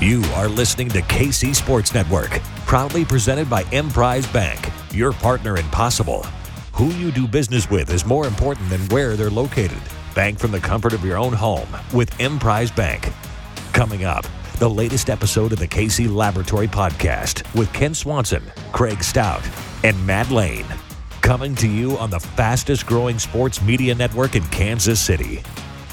You are listening to KC Sports Network, proudly presented by Emprise Bank, your partner in possible. Who you do business with is more important than where they're located. Bank from the comfort of your own home with Emprise Bank. Coming up, the latest episode of the KC Laboratory Podcast with Kent Swanson, Craig Stout, and Matt Lane. Coming to you on the fastest growing sports media network in Kansas City.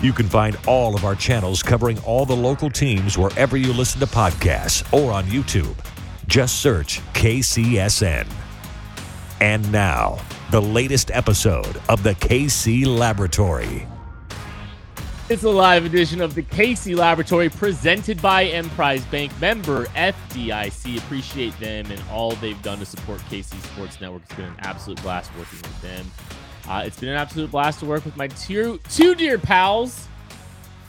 You can find all of our channels covering all the local teams wherever you listen to podcasts or on YouTube. Just search KCSN. And now, the latest episode of the KC Laboratory. It's a live edition of the KC Laboratory presented by Emprise Bank member FDIC. Appreciate them and all they've done to support KC Sports Network. It's been an absolute blast working with them. Uh, it's been an absolute blast to work with my two, two dear pals.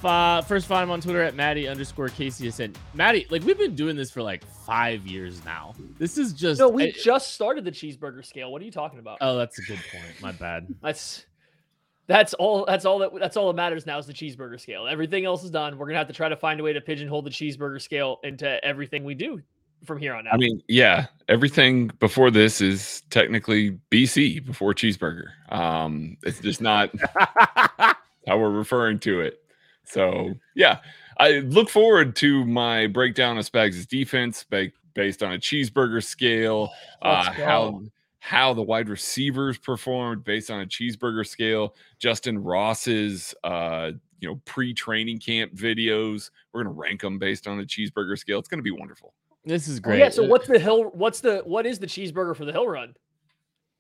Uh, first, find him on Twitter at Maddie underscore KCSN. Maddie, like we've been doing this for like five years now. This is just no. We I, just started the cheeseburger scale. What are you talking about? Oh, that's a good point. My bad. that's that's all. That's all that. That's all that matters now is the cheeseburger scale. Everything else is done. We're gonna have to try to find a way to pigeonhole the cheeseburger scale into everything we do from here on out. I mean, yeah, everything before this is technically BC before cheeseburger. Um, it's just not how we're referring to it. So yeah, I look forward to my breakdown of Spags' defense based on a cheeseburger scale. Uh, how how the wide receivers performed based on a cheeseburger scale. Justin Ross's uh, you know pre-training camp videos. We're gonna rank them based on a cheeseburger scale. It's gonna be wonderful. This is great. Oh, yeah. So what's the hill? What's the what is the cheeseburger for the hill run?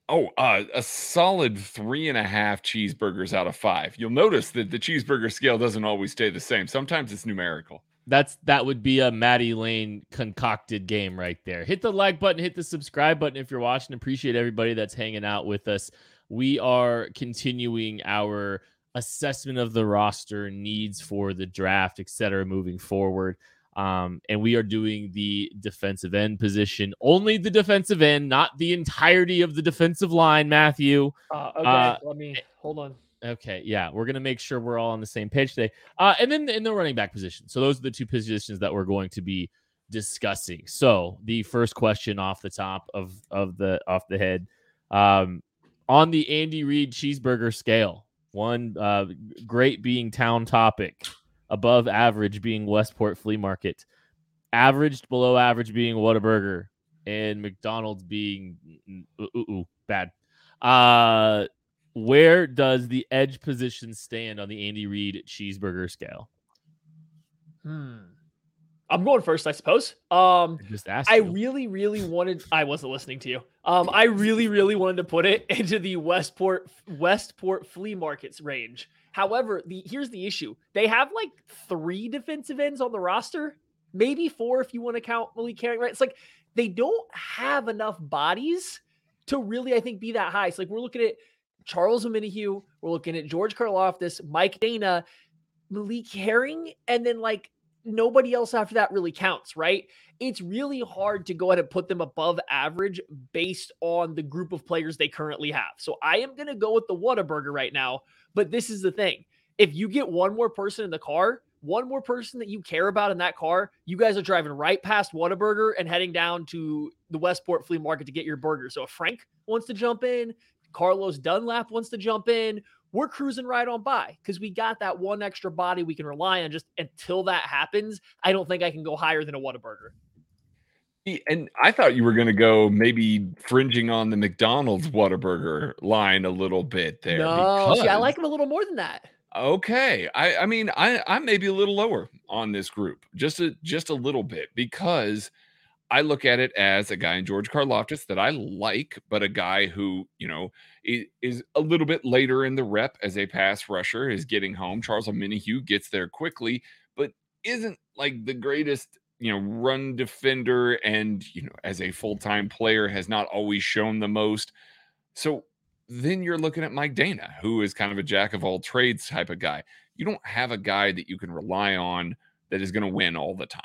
Oh, uh, a solid three and a half cheeseburgers out of five. You'll notice that the cheeseburger scale doesn't always stay the same. Sometimes it's numerical. That's that would be a Maddie Lane concocted game right there. Hit the like button, hit the subscribe button if you're watching. Appreciate everybody that's hanging out with us. We are continuing our assessment of the roster needs for the draft, etc. moving forward. Um, and we are doing the defensive end position, only the defensive end, not the entirety of the defensive line, Matthew. Uh, okay, uh, let me hold on. Okay, yeah, we're gonna make sure we're all on the same page today. Uh, and then in the running back position. So those are the two positions that we're going to be discussing. So the first question off the top of of the off the head, um, on the Andy Reid cheeseburger scale, one uh, great being town topic above average being Westport Flea Market, averaged below average being Whataburger, and McDonald's being ooh, ooh, ooh, bad. Uh, where does the edge position stand on the Andy Reid cheeseburger scale? Hmm. I'm going first, I suppose. Um, I just asked. I really, really wanted. I wasn't listening to you. Um, I really, really wanted to put it into the Westport Westport flea markets range However, the here's the issue. They have like three defensive ends on the roster, maybe four if you want to count Malik Herring, right? It's like they don't have enough bodies to really, I think, be that high. So like we're looking at Charles Omenihu, we're looking at George Karlaftis, Mike Danna, Malik Herring, and then like nobody else after that really counts, right? It's really hard to go ahead and put them above average based on the group of players they currently have. So I am going to go with the Whataburger right now, but this is the thing. If you get one more person in the car, one more person that you care about in that car, you guys are driving right past Whataburger and heading down to the Westport Flea Market to get your burger. So if Frank wants to jump in, Carlos Dunlap wants to jump in, we're cruising right on by because we got that one extra body we can rely on. Just until that happens, I don't think I can go higher than a Whataburger. And I thought you were going to go maybe fringing on the McDonald's Whataburger line a little bit there. No, see, I like them a little more than that. Okay. I I mean I I may be a little lower on this group. Just a just a little bit because I look at it as a guy in George Karlaftis that I like, but a guy who, you know, is, a little bit later in the rep as a pass rusher, is getting home. Charles Omenihu gets there quickly, but isn't like the greatest, you know, run defender and, you know, as a full-time player has not always shown the most. So then you're looking at Mike Danna, who is kind of a jack of all trades type of guy. You don't have a guy that you can rely on that is going to win all the time.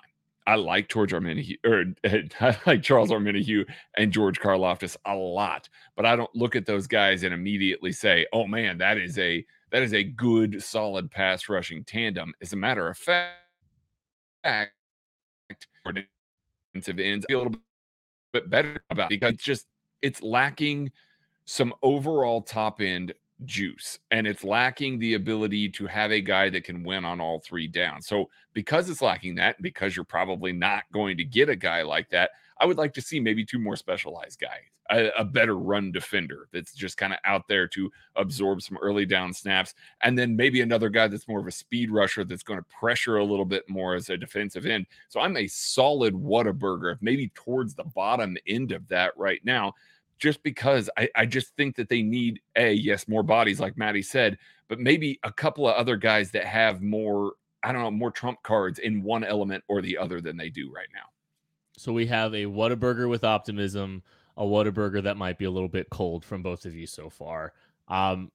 I like George Omenihu, or er, I like Charles Omenihu and George Karlaftis a lot, but I don't look at those guys and immediately say, "Oh man, that is a that is a good, solid pass rushing tandem." As a matter of fact, defensive ends feel a little bit better about because it's just it's lacking some overall top end juice and it's lacking the ability to have a guy that can win on all three downs. So because it's lacking that, because you're probably not going to get a guy like that, I would like to see maybe two more specialized guys, a, a better run defender that's just kind of out there to absorb some early down snaps, and then maybe another guy that's more of a speed rusher that's going to pressure a little bit more as a defensive end. So I'm a solid Whataburger, maybe towards the bottom end of that right now just because I, I just think that they need a yes more bodies like Maddie said, but maybe a couple of other guys that have more I don't know more trump cards in one element or the other than they do right now. So we have a Whataburger with optimism, a Whataburger that might be a little bit cold from both of you so far. Um,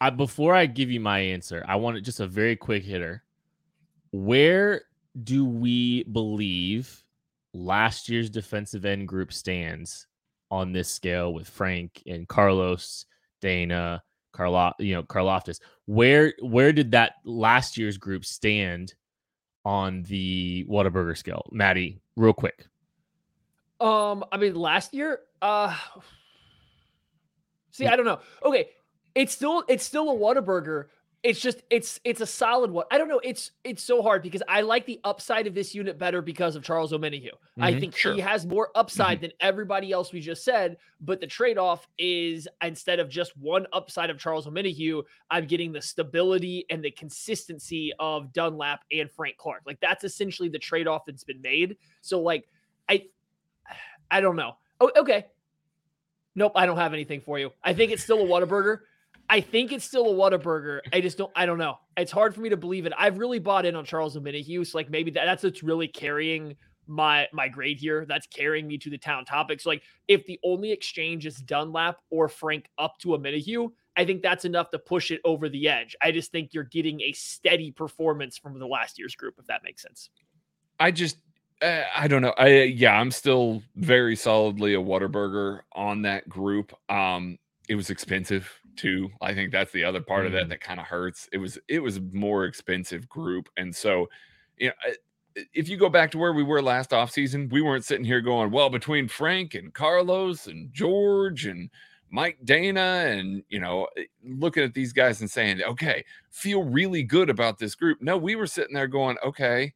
I, before I give you my answer, I want just a very quick hitter. Where do we believe last year's defensive end group stands on this scale with Frank and Carlos, Danna, Carlo, you know, Karlaftis? Where where did that last year's group stand on the Whataburger scale? Maddie, real quick. Um, I mean, last year, uh, see, I don't know. Okay, it's still it's still a Whataburger. It's just it's it's a solid one. I don't know. It's it's so hard because I like the upside of this unit better because of Charles Omenihu. I Mhm, think sure. he has more upside than everybody else we just said. But the trade off is instead of just one upside of Charles Omenihu, I'm getting the stability and the consistency of Dunlap and Frank Clark. Like that's essentially the trade off that's been made. So like I I don't know. Oh, okay. Nope, I don't have anything for you. I think it's still a Whataburger. I think it's still a Whataburger. I just don't. I don't know. It's hard for me to believe it. I've really bought in on Charles Omenihu. So like maybe that, that's what's really carrying my my grade here. That's carrying me to the town topic. So like if the only exchange is Dunlap or Frank up to a Minihue, I think that's enough to push it over the edge. I just think you're getting a steady performance from the last year's group, if that makes sense. I just uh, I don't know. I yeah, I'm still very solidly a Whataburger on that group. Um, it was expensive too. I think that's the other part of Mm. that that kind of hurts. It was it was more expensive group, and so you know. If you go back to where we were last offseason, we weren't sitting here going, well, between Frank and Carlos and George and Mike Danna and you know eh, looking at these guys and saying, okay, feel really good about this group. No, we were sitting there going, okay,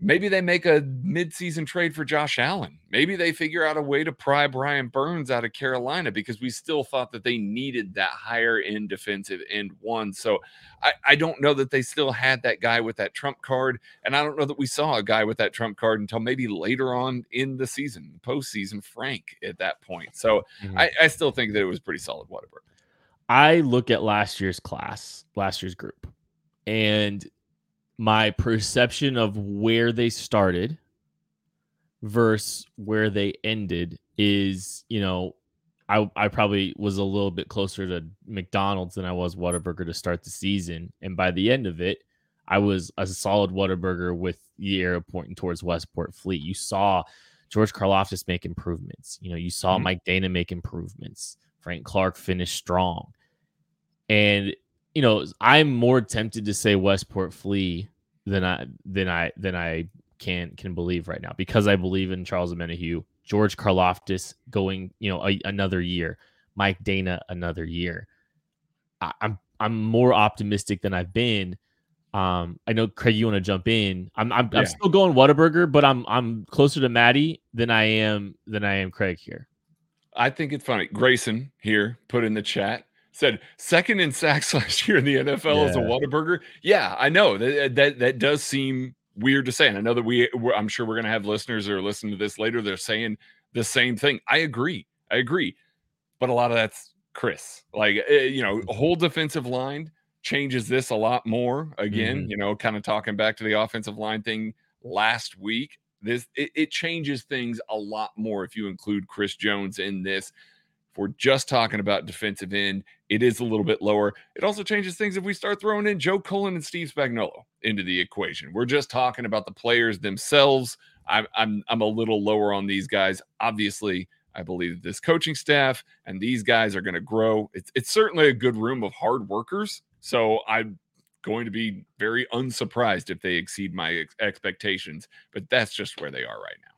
maybe they make a midseason trade for Josh Allen. Maybe they figure out a way to pry Brian Burns out of Carolina because we still thought that they needed that higher end defensive end one. So I, I don't know that they still had that guy with that trump card. And I don't know that we saw a guy with that trump card until maybe later on in the season, postseason, Frank at that point. So Mhm. I, I still think that it was pretty solid Whataburger. I look at last year's class, last year's group, and my perception of where they started versus where they ended is, you know, I I probably was a little bit closer to McDonald's than I was Whataburger to start the season, and by the end of it, I was a solid Whataburger with the arrow pointing towards Westport Fleet. You saw George Karlaftis make improvements. You know, you saw Mhm. Mike Danna make improvements. Frank Clark finished strong. And you know, I'm more tempted to say Westport Flea than I than I than I can can believe right now because I believe in Charles Menahue, George Karlaftis going, you know, a, another year, Mike Danna another year. I, I'm I'm more optimistic than I've been. Um, I know Craig, you want to jump in. I'm I'm, Yeah. I'm still going Whataburger, but I'm I'm closer to Maddie than I am than I am Craig here. I think it's funny. Grayson here put in the chat said second in sacks last year in the NFL as a Yeah. Whataburger. Yeah, I know that uh, that that does seem weird to say, and I know that we we're, I'm sure we're gonna have listeners that are listening to this later. They're saying the same thing. I agree. I agree, but a lot of that's Chris. Like eh, you know, mm-hmm. whole defensive line changes this a lot more. Again, mm-hmm. you know, kind of talking back to the offensive line thing last week. This it, it changes things a lot more if you include Chris Jones in this. We're just talking about defensive end, it is a little bit lower. It also changes things if we start throwing in Joe Cullen and Steve Spagnuolo into the equation. We're just talking about the players themselves. I'm I'm I'm a little lower on these guys. Obviously, I believe this coaching staff and these guys are going to grow. It's it's certainly a good room of hard workers. So I'm going to be very unsurprised if they exceed my ex- expectations. But that's just where they are right now.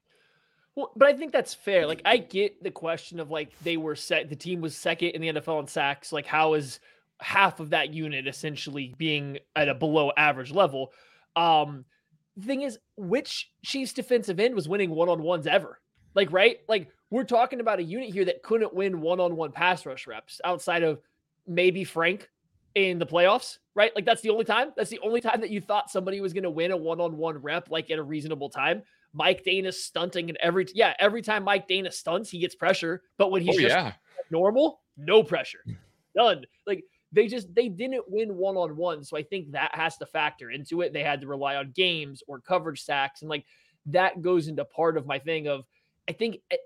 Well, but I think that's fair. Like, I get the question of like they were set, the team was second in the NFL in sacks. Like, how is half of that unit essentially being at a below average level? Um, the thing is, which Chiefs defensive end was winning one on ones ever? Like, right? Like, we're talking about a unit here that couldn't win one on one pass rush reps outside of maybe Frank in the playoffs, right? Like, that's the only time. That's the only time that you thought somebody was going to win a one on one rep, like at a reasonable time. Mike Danna stunting and every yeah, every time Mike Danna stunts, he gets pressure. But when he's oh just yeah, normal, no pressure. Hmm. None. Like they just they didn't win one on one. So I think that has to factor into it. They had to rely on games or coverage sacks. And like that goes into part of my thing of I think eh,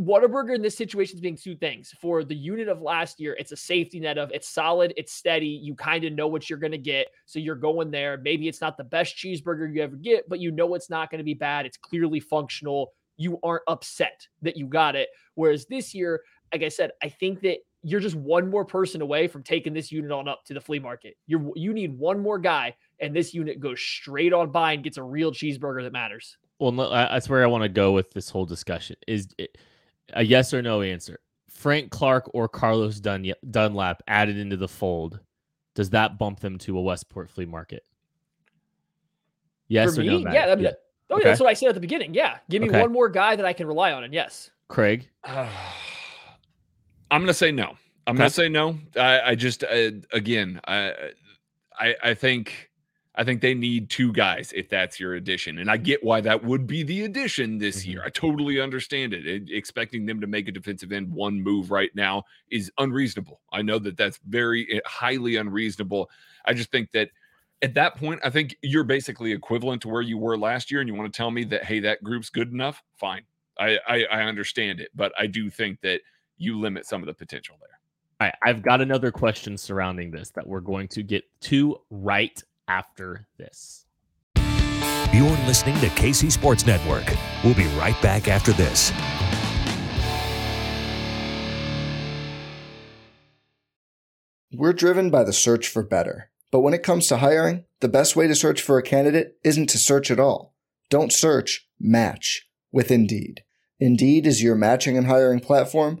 Whataburger in this situation is being two things. For the unit of last year, it's a safety net of it's solid, it's steady. You kind of know what you're going to get. So you're going there. Maybe it's not the best cheeseburger you ever get, but you know it's not going to be bad. It's clearly functional. You aren't upset that you got it. Whereas this year, like I said, I think that you're just one more person away from taking this unit on up to the flea market. You're you need one more guy, and this unit goes straight on by and gets a real cheeseburger that matters. Well, that's where I want to go with this whole discussion. Is it a yes or no answer? Frank Clark or Carlos Dun- Dunlap added into the fold? Does that bump them to a Westport flea market? Yes For or me, no? Matt? yeah, that'd be- Yeah. Oh, Okay. yeah, that's what I said at the beginning. Yeah, give me Okay. one more guy that I can rely on, and yes, Craig. I'm gonna say no. I'm Okay. gonna say no. I, I just uh, again, I, I I think I think they need two guys if that's your addition, and I get why that would be the addition this year. I totally understand it. It- Expecting them to make a defensive end one move right now is unreasonable. I know that that's very uh, highly unreasonable. I just think that at that point, I think you're basically equivalent to where you were last year, and you want to tell me that hey, that group's good enough. Fine, I I, I understand it, but I do think that you limit some of the potential there. All right, I've got another question surrounding this that we're going to get to right after this. You're listening to KC Sports Network. We'll be right back after this. We're driven by the search for better. But when it comes to hiring, the best way to search for a candidate isn't to search at all. Don't search, match with Indeed. Indeed is your matching and hiring platform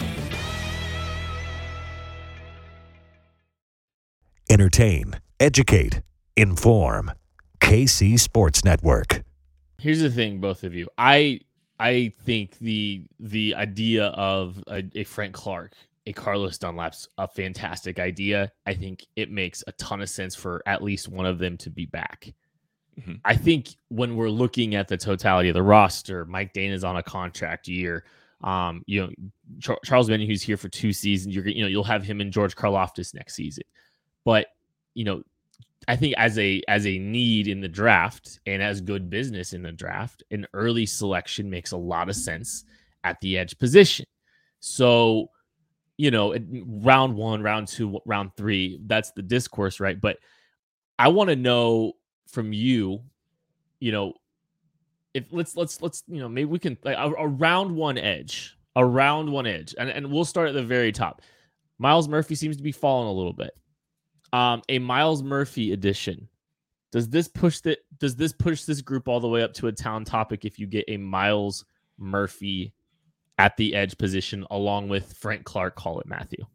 Entertain, educate, inform. KC Sports Network. Here's the thing, both of you. I I think the the idea of a, a Frank Clark, a Carlos Dunlap's a fantastic idea. I think it makes a ton of sense for at least one of them to be back. Mhm. I think when we're looking at the totality of the roster, Mike Danna's on a contract year. Um, you know, Char- Charles Benny, who's here for two seasons, you're you know you'll have him and George Karlaftis next season. But you know, I think as a as a need in the draft and as good business in the draft, an early selection makes a lot of sense at the edge position. So, you know, round one, round two, round three, that's the discourse, right? But I want to know from you, you know, if let's let's let's you know maybe we can like a, round one edge, a round one edge, and and we'll start at the very top. Myles Murphy seems to be falling a little bit. Um, a Myles Murphy edition. Does this push that? Does this push this group all the way up to a town topic if you get a Myles Murphy at the edge position along with Frank Clark? Call it Matthew.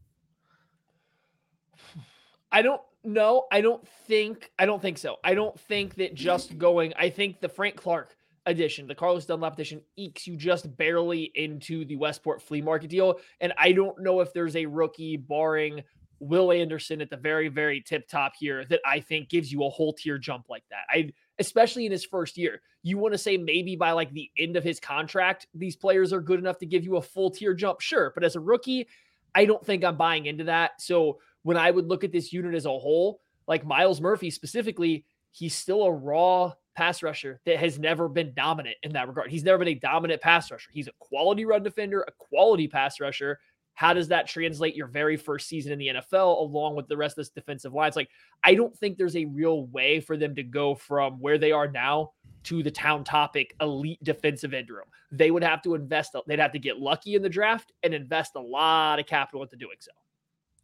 I don't know. I don't think. I don't think so. I don't think that just going. I think the Frank Clark edition, the Carlos Dunlap edition, ekes you just barely into the Westport flea market deal. And I don't know if there's a rookie, barring Will Anderson at the very, very tip top here, that I think gives you a whole tier jump like that. I, especially in his first year, you want to say maybe by like the end of his contract, these players are good enough to give you a full tier jump. Sure, but as a rookie, I don't think I'm buying into that. So when I would look at this unit as a whole, like Myles Murphy specifically, he's still a raw pass rusher that has never been dominant in that regard. He's never been a dominant pass rusher. He's a quality run defender, a quality pass rusher. How does that translate your very first season in the NFL along with the rest of this defensive line? It's like, I don't think there's a real way for them to go from where they are now to the town topic elite defensive end room. They would have to invest, they'd have to get lucky in the draft and invest a lot of capital into doing so.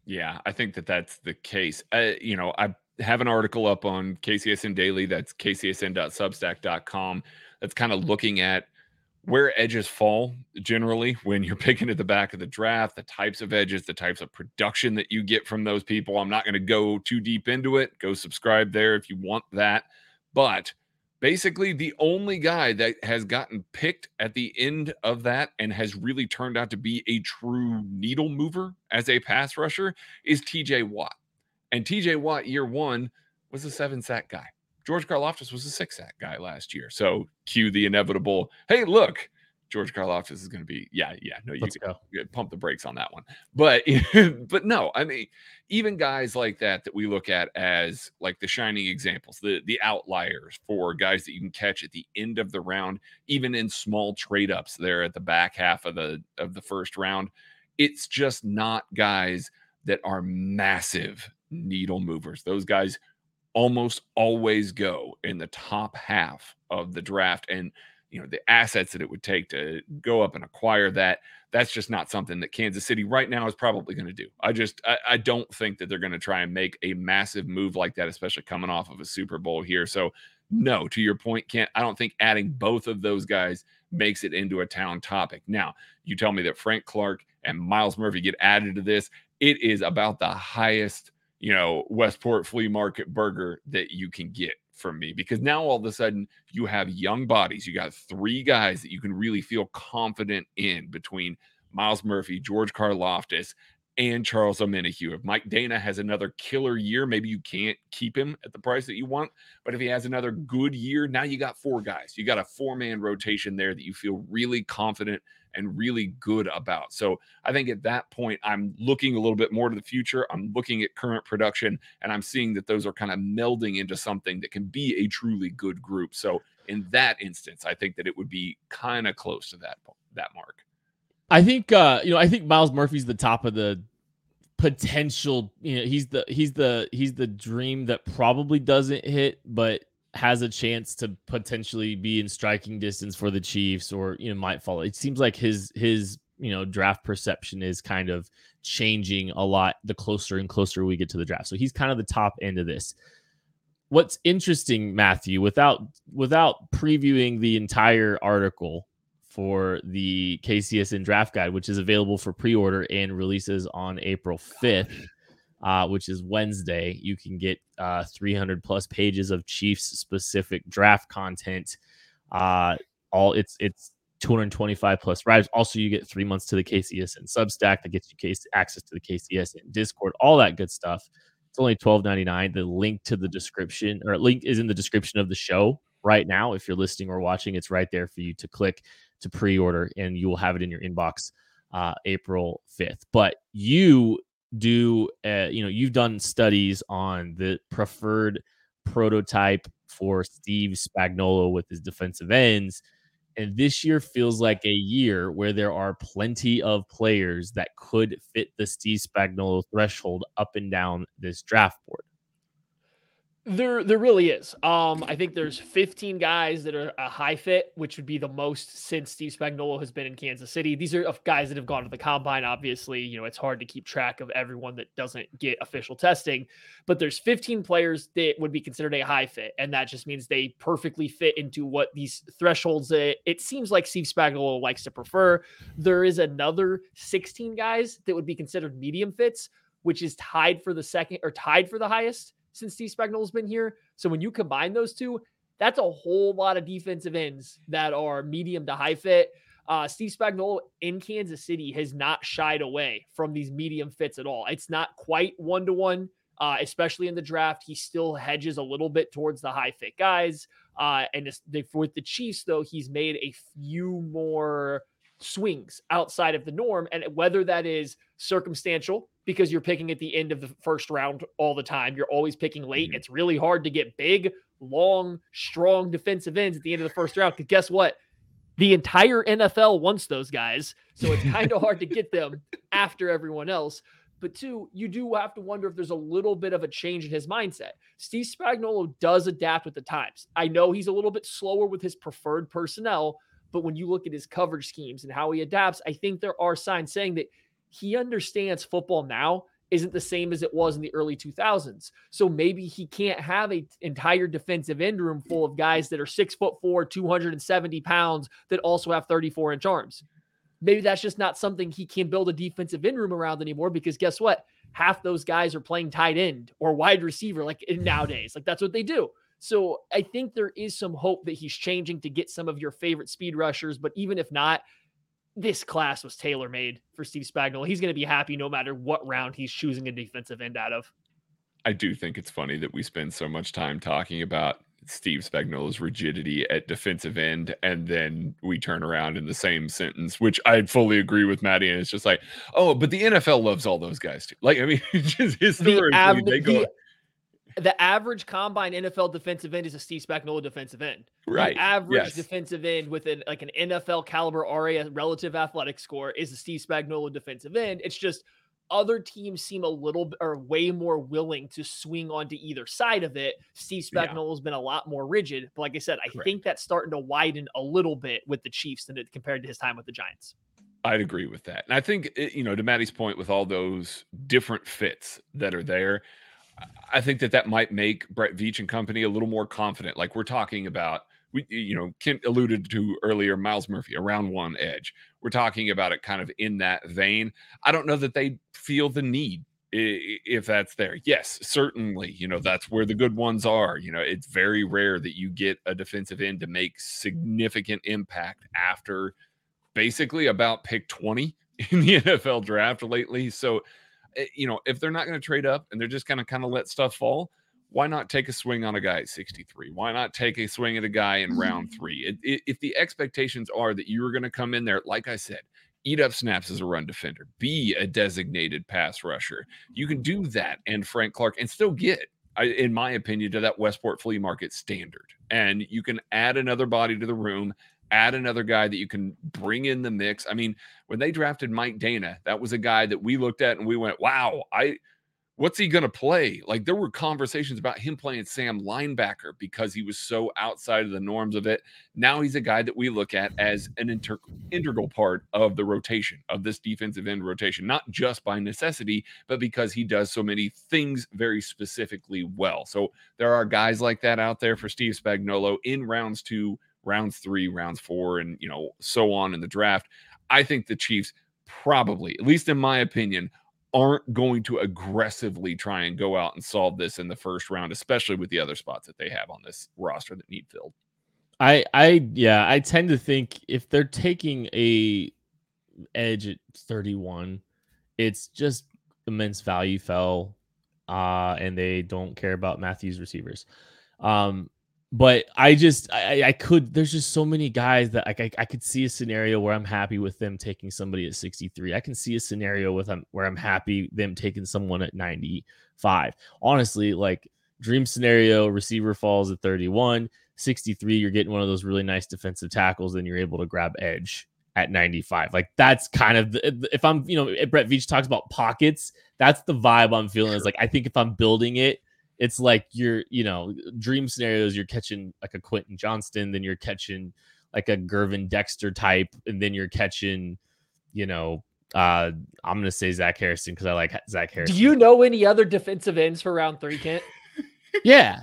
Yeah, I think that that's the case. Uh, you know, I have an article up on KCSN Daily. That's kcsn.substack.com. That's kind of looking at where edges fall generally when you're picking at the back of the draft, the types of edges, the types of production that you get from those people. I'm not going to go too deep into it. Go subscribe there if you want that. But basically, the only guy that has gotten picked at the end of that and has really turned out to be a true needle mover as a pass rusher is TJ Watt. And TJ Watt, year one, was a seven sack guy. George Karlaftis was a six sack guy last year. So cue the inevitable. Hey, look, George Karlaftis is going to be. Yeah, yeah. No, you can you pump the brakes on that one. But but no, I mean, even guys like that that we look at as like the shining examples, the the outliers for guys that you can catch at the end of the round, even in small trade ups there at the back half of the of the first round. It's just not guys that are massive needle movers. Those guys almost always go in the top half of the draft and you know the assets that it would take to go up and acquire that that's just not something that Kansas City right now is probably going to do. I just I, I don't think that they're going to try and make a massive move like that, especially coming off of a Super Bowl here. So no, to your point, Kent, I don't think adding both of those guys makes it into a town topic. Now, you tell me that Frank Clark and Myles Murphy get added to this. It is about the highest, you know, Westport flea market burger that you can get from me because now all of a sudden you have young bodies. You got three guys that you can really feel confident in between Myles Murphy, George Karlaftis, and Charles Omenihu. If Mike Danna has another killer year, maybe you can't keep him at the price that you want. But if he has another good year, now you got four guys. You got a four man rotation there that you feel really confident and really good about. So I think at that point, I'm looking a little bit more to the future. I'm looking at current production and I'm seeing that those are kind of melding into something that can be a truly good group. So in that instance, I think that it would be kind of close to that that mark. I think uh, you know, I think Myles Murphy's the top of the potential, you know, he's the he's the he's the dream that probably doesn't hit, but has a chance to potentially be in striking distance for the Chiefs or you know might fall. It seems like his his you know draft perception is kind of changing a lot the closer and closer we get to the draft. So he's kind of the top end of this. What's interesting, Matthew, without without previewing the entire article for the KCSN draft guide, which is available for pre-order and releases on April 5th. Uh, which is Wednesday, you can get uh, 300 plus pages of Chiefs specific draft content. Uh, all it's it's 225 plus rides. Also, you get three months to the KCSN Substack that gets you case, access to the KCSN Discord, all that good stuff. It's only 12.99. The link to the description or link is in the description of the show right now. If you're listening or watching, it's right there for you to click to pre-order, and you will have it in your inbox uh, April 5th. But you do, uh, you know, you've done studies on the preferred prototype for Steve Spagnuolo with his defensive ends and this year feels like a year where there are plenty of players that could fit the Steve Spagnuolo threshold up and down this draft board. There, there really is. Um, I think there's 15 guys that are a high fit, which would be the most since Steve Spagnuolo has been in Kansas City. These are guys that have gone to the combine. Obviously, you know it's hard to keep track of everyone that doesn't get official testing, but there's 15 players that would be considered a high fit, and that just means they perfectly fit into what these thresholds. It seems like Steve Spagnuolo likes to prefer. There is another 16 guys that would be considered medium fits, which is tied for the second or tied for the highest since Steve Spagnuolo's been here. So when you combine those two, that's a whole lot of defensive ends that are medium to high fit. Uh, Steve Spagnuolo in Kansas City has not shied away from these medium fits at all. It's not quite one to one, especially in the draft. He still hedges a little bit towards the high fit guys. Uh, and with the Chiefs, though, he's made a few more swings outside of the norm. And whether that is circumstantial because you're picking at the end of the first round all the time, you're always picking late. Mm-hmm. It's really hard to get big, long, strong defensive ends at the end of the first round. Because guess what? The entire NFL wants those guys. So it's kind of hard to get them after everyone else. But two, you do have to wonder if there's a little bit of a change in his mindset. Steve Spagnuolo does adapt with the times. I know he's a little bit slower with his preferred personnel, but when you look at his coverage schemes and how he adapts, I think there are signs saying that he understands football now isn't the same as it was in the early 2000s. So maybe he can't have an entire defensive end room full of guys that are six foot four, 270 pounds that also have 34 inch arms. Maybe that's just not something he can build a defensive end room around anymore because guess what? Half those guys are playing tight end or wide receiver like nowadays. Like that's what they do. So I think there is some hope that he's changing to get some of your favorite speed rushers. But even if not, this class was tailor made for Steve Spagnuolo. He's going to be happy no matter what round he's choosing a defensive end out of. I do think it's funny that we spend so much time talking about Steve Spagnuolo's rigidity at defensive end, and then we turn around in the same sentence, which I fully agree with Maddie. And it's just like, oh, but the NFL loves all those guys too. Like, I mean, just historically, the, av- they go. The, the average combine NFL defensive end is a Steve Spagnuolo defensive end. Right. The average yes. defensive end with an like an NFL caliber RA relative athletic score is a Steve Spagnuolo defensive end. It's just other teams seem a little or way more willing to swing onto either side of it. Steve Spagnuolo has been a lot more rigid, but like I said, I Correct. think that's starting to widen a little bit with the Chiefs than it compared to his time with the Giants. I'd agree with that. And I think, you know, to Maddie's point, with all those different fits that are there, I think that that might make Brett Veach and company a little more confident. Like we're talking about, we you know, Kent alluded to earlier, Myles Murphy around one edge. We're talking about it kind of in that vein. I don't know that they feel the need if that's there. Yes, certainly, you know, that's where the good ones are. You know, it's very rare that you get a defensive end to make significant impact after basically about pick 20 in the NFL draft lately. So you know, if they're not going to trade up and they're just going to kind of let stuff fall, why not take a swing on a guy at 63? Why not take a swing at a guy in round mm. three? It, it, if the expectations are that you are going to come in there, like I said, eat up snaps as a run defender, be a designated pass rusher, you can do that and Frank Clark and still get, in my opinion, to that Westport flea market standard. And you can add another body to the room add another guy that you can bring in the mix. I mean, when they drafted Mike Danna, that was a guy that we looked at and we went, "Wow, I what's he going to play?" Like there were conversations about him playing Sam linebacker because he was so outside of the norms of it. Now he's a guy that we look at as an inter- integral part of the rotation of this defensive end rotation, not just by necessity, but because he does so many things very specifically well. So there are guys like that out there for Steve Spagnuolo in rounds 2 rounds three, rounds four, and you know, so on in the draft. I think the Chiefs probably, at least in my opinion, aren't going to aggressively try and go out and solve this in the first round, especially with the other spots that they have on this roster that need filled. I I yeah, I tend to think if they're taking a edge at 31, it's just immense value fell uh and they don't care about Matthews receivers. Um but I just I, I could there's just so many guys that like I, I could see a scenario where I'm happy with them taking somebody at 63. I can see a scenario with them where I'm happy them taking someone at 95. Honestly, like dream scenario, receiver falls at 31, 63, you're getting one of those really nice defensive tackles, then you're able to grab edge at 95. Like that's kind of the, if I'm, you know, Brett Veach talks about pockets, that's the vibe I'm feeling. Is like I think if I'm building it it's like you're, you know, dream scenarios, you're catching like a Quentin Johnston, then you're catching like a Gervon Dexter type, and then you're catching, you know, uh, I'm gonna say Zach Harrison because I like Zach Harrison. Do you know any other defensive ends for round three, Kent? yeah.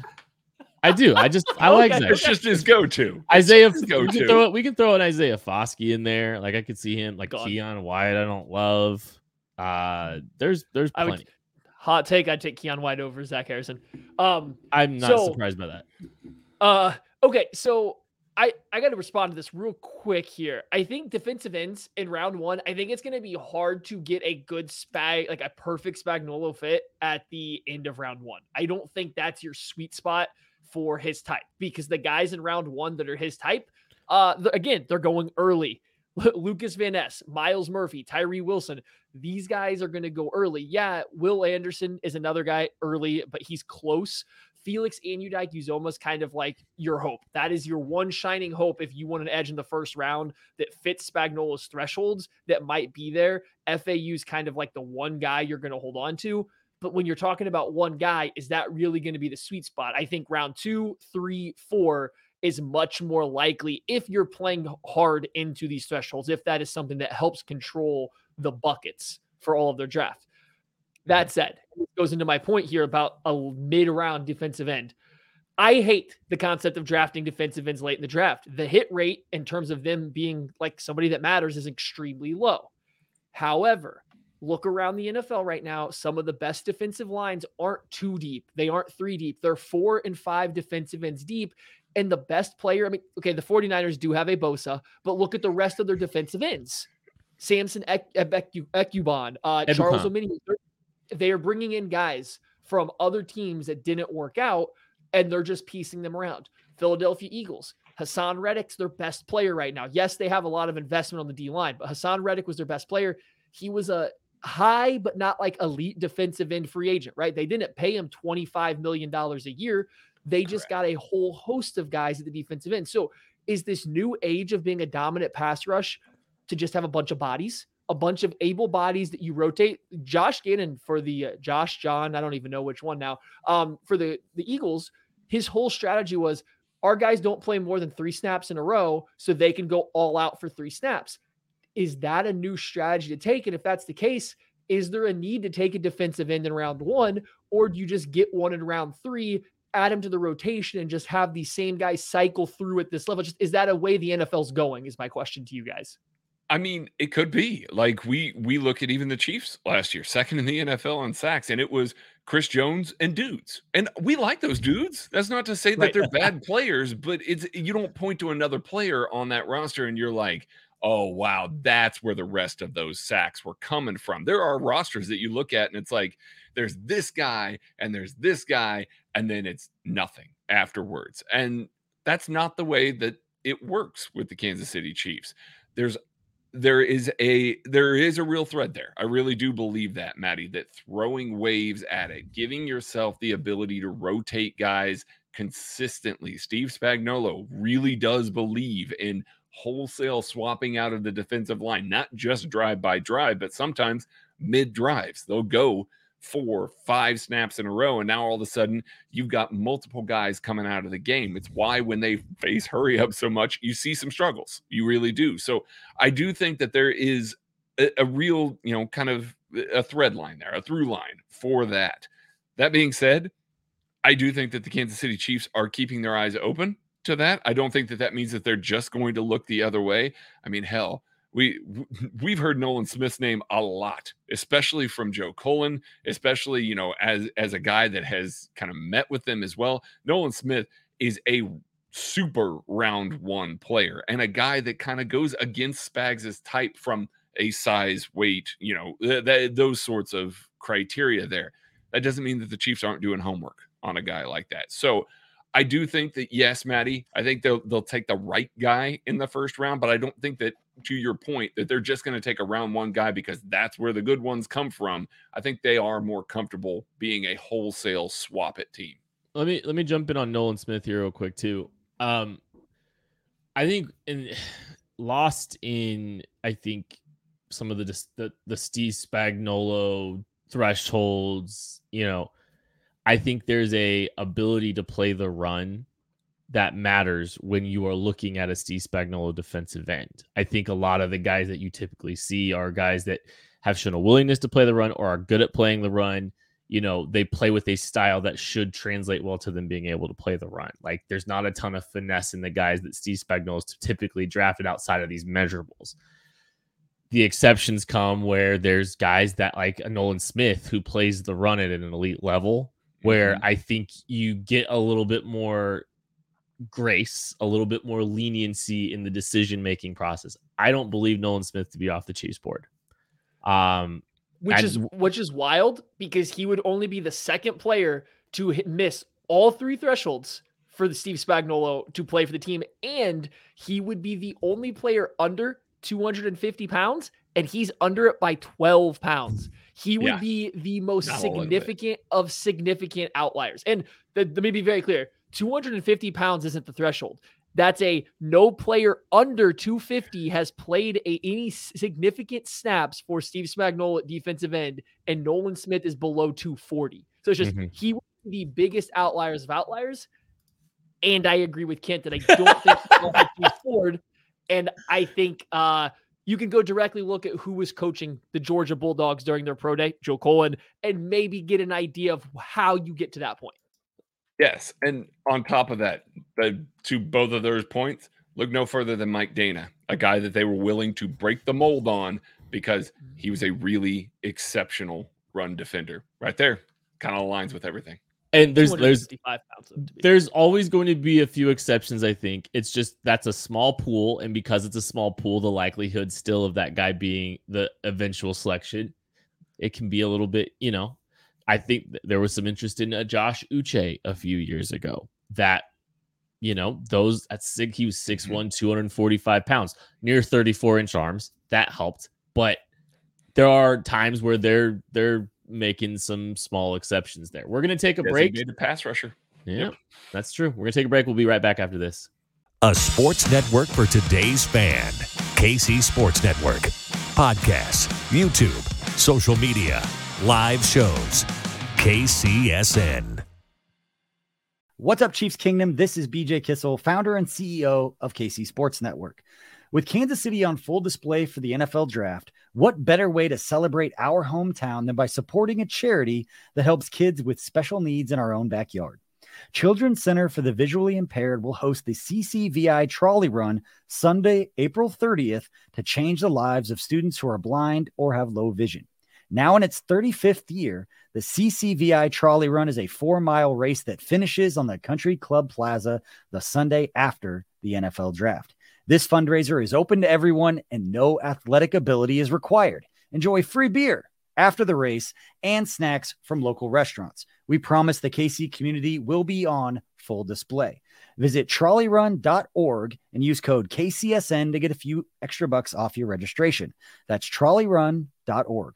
I do. I just I like Zach. It's just his go-to. Isaiah go-to. We can throw we can throw an Isaiah Foskey in there. Like I could see him like Keion White. I don't love. Uh there's there's plenty. Would, Hot take: I'd take Keion White over Zach Harrison. Um, I'm not so, surprised by that. Uh, okay, so I I got to respond to this real quick here. I think defensive ends in round one. I think it's going to be hard to get a good spag, like a perfect Spagnuolo fit at the end of round one. I don't think that's your sweet spot for his type because the guys in round one that are his type, uh, again, they're going early. Lucas Van Ness, Myles Murphy, Tyree Wilson. These guys are going to go early. Yeah, Will Anderson is another guy early, but he's close. Felix Anudike-Uzomah kind of like your hope. That is your one shining hope if you want an edge in the first round that fits Spagnuolo's thresholds that might be there. FAU is kind of like the one guy you're going to hold on to. But when you're talking about one guy, is that really going to be the sweet spot? I think round two, three, four is much more likely if you're playing hard into these thresholds, if that is something that helps control the buckets for all of their draft. That mm-hmm. said, it goes into my point here about a mid round defensive end. I hate the concept of drafting defensive ends late in the draft. The hit rate in terms of them being like somebody that matters is extremely low. However, look around the NFL right now. Some of the best defensive lines aren't too deep. They aren't three deep. They're four and five defensive ends deep. And the best player, I mean, okay, the 49ers do have a Bosa, but look at the rest of their defensive ends. Samson Ebukam, uh, Charles Omenihu. They are bringing in guys from other teams that didn't work out, and they're just piecing them around. Philadelphia Eagles, Haason Reddick's their best player right now. Yes, they have a lot of investment on the D line, but Haason Reddick was their best player. He was a high, but not like elite defensive end free agent, right? They didn't pay him $25 million a year. They just Correct. got a whole host of guys at the defensive end. So is this new age of being a dominant pass rush to just have a bunch of bodies, a bunch of able bodies that you rotate? Josh Gannon for the uh, Josh John, I don't even know which one now. Um, for the the Eagles, his whole strategy was our guys don't play more than three snaps in a row, so they can go all out for three snaps. Is that a new strategy to take? And if that's the case, is there a need to take a defensive end in round one, or do you just get one in round three add him to the rotation and just have the same guys cycle through at this level? Just is that a way the NFL's going? Is my question to you guys. I mean, it could be like we we look at even the Chiefs last year, second in the NFL on sacks, and it was Chris Jones and dudes, and we like those dudes. That's not to say that right. they're bad players, but it's you don't point to another player on that roster and you're like, oh wow, that's where the rest of those sacks were coming from. There are rosters that you look at and it's like there's this guy and there's this guy and then it's nothing afterwards. And that's not the way that it works with the Kansas City Chiefs. There's there is a there is a real thread there. I really do believe that, Maddie, that throwing waves at it, giving yourself the ability to rotate guys consistently. Steve Spagnuolo really does believe in wholesale swapping out of the defensive line, not just drive by drive, but sometimes mid drives. They'll go four, five snaps in a row. And now all of a sudden, you've got multiple guys coming out of the game. It's why when they face hurry up so much, you see some struggles. You really do. So I do think that there is a, a real, you know, kind of a thread line there, a through line for that. That being said, I do think that the Kansas City Chiefs are keeping their eyes open to that. I don't think that that means that they're just going to look the other way. I mean, hell, we we've heard Nolan Smith's name a lot, especially from Joe Cullen, especially you know as as a guy that has kind of met with them as well. Nolan Smith is a super round one player and a guy that kind of goes against Spags's type from a size, weight, you know, th- th- those sorts of criteria there. That doesn't mean that the Chiefs aren't doing homework on a guy like that. So I do think that yes, Maddie, I think they'll they'll take the right guy in the first round, but I don't think that to your point that they're just going to take a round one guy because that's where the good ones come from. I think they are more comfortable being a wholesale swap it team. Let me let me jump in on Nolan Smith here real quick too. Um, I think in lost in I think some of the the the Steve Spagnuolo thresholds. You know, I think there's a ability to play the run that matters when you are looking at a Steve Spagnuolo defensive end. I think a lot of the guys that you typically see are guys that have shown a willingness to play the run or are good at playing the run. You know, they play with a style that should translate well to them being able to play the run. Like there's not a ton of finesse in the guys that Steve Spagnuolo typically drafted outside of these measurables. The exceptions come where there's guys that like a Nolan Smith who plays the run at an elite level, where mm-hmm. I think you get a little bit more grace, a little bit more leniency in the decision making process. I don't believe Nolan Smith to be off the Chiefs board. Um, which is which is wild because he would only be the second player to hit, miss all three thresholds for the Steve Spagnuolo to play for the team, and he would be the only player under 250 pounds, and he's under it by 12 pounds. He would yeah. be the most significant of significant outliers. And the, let me be very clear 250 pounds isn't the threshold. That's a no player under 250 has played a, any significant snaps for Steve Spagnuolo at defensive end, and Nolan Smith is below 240. So it's just mm-hmm. he the biggest outliers of outliers. And I agree with Kent that I don't think he's forward. And I think uh, you can go directly look at who was coaching the Georgia Bulldogs during their pro day, Joe Cullen, and maybe get an idea of how you get to that point. Yes, and on top of that, the, to both of those points, look no further than Mike Danna, a guy that they were willing to break the mold on because he was a really exceptional run defender. Right there, kind of aligns with everything. And there's there's there's always going to be a few exceptions. I think it's just that's a small pool, and because it's a small pool, the likelihood still of that guy being the eventual selection, it can be a little bit, you know, I think there was some interest in uh, Josh Uche a few years ago. That you know those at sig he was 6'1", mm-hmm. 245 pounds, near 34 inch arms. That helped, but there are times where they're they're making some small exceptions there. We're gonna take a break. The pass rusher. Yeah, yep. that's true. We're gonna take a break. We'll be right back after this. A sports network for today's fan. KC Sports Network. Podcasts, YouTube, social media, live shows. KCSN. What's up, Chiefs Kingdom? This is BJ Kissel, founder and CEO of KC Sports Network. With Kansas City on full display for the NFL draft, what better way to celebrate our hometown than by supporting a charity that helps kids with special needs in our own backyard? Children's Center for the Visually Impaired will host the CCVI Trolley Run Sunday, April 30th to change the lives of students who are blind or have low vision. Now in its 35th year, the CCVI Trolley Run is a four mile race that finishes on the Country Club Plaza the Sunday after the NFL draft. This fundraiser is open to everyone and no athletic ability is required. Enjoy free beer after the race and snacks from local restaurants. We promise the KC community will be on full display. Visit trolleyrun.org and use code KCSN to get a few extra bucks off your registration. That's trolleyrun.org.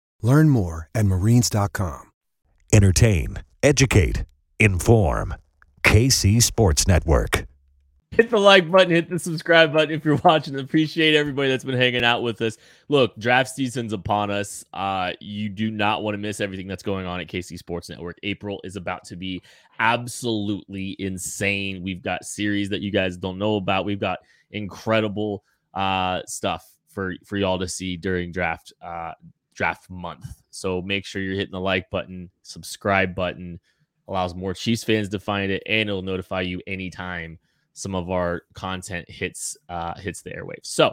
Learn more at marines.com. Entertain, educate, inform. KC Sports Network. hit the like button, hit the subscribe button if you're watching. Appreciate everybody that's been hanging out with us. Look, draft season's upon us. Uh, you do not want to miss everything that's going on at KC Sports Network. April is about to be absolutely insane. We've got series that you guys don't know about. We've got incredible uh, stuff for for y'all to see during draft uh, draft month. So make sure you're hitting the like button, subscribe button. Allows more Chiefs fans to find it, and it'll notify you anytime some of our content hits uh, hits the airwaves. So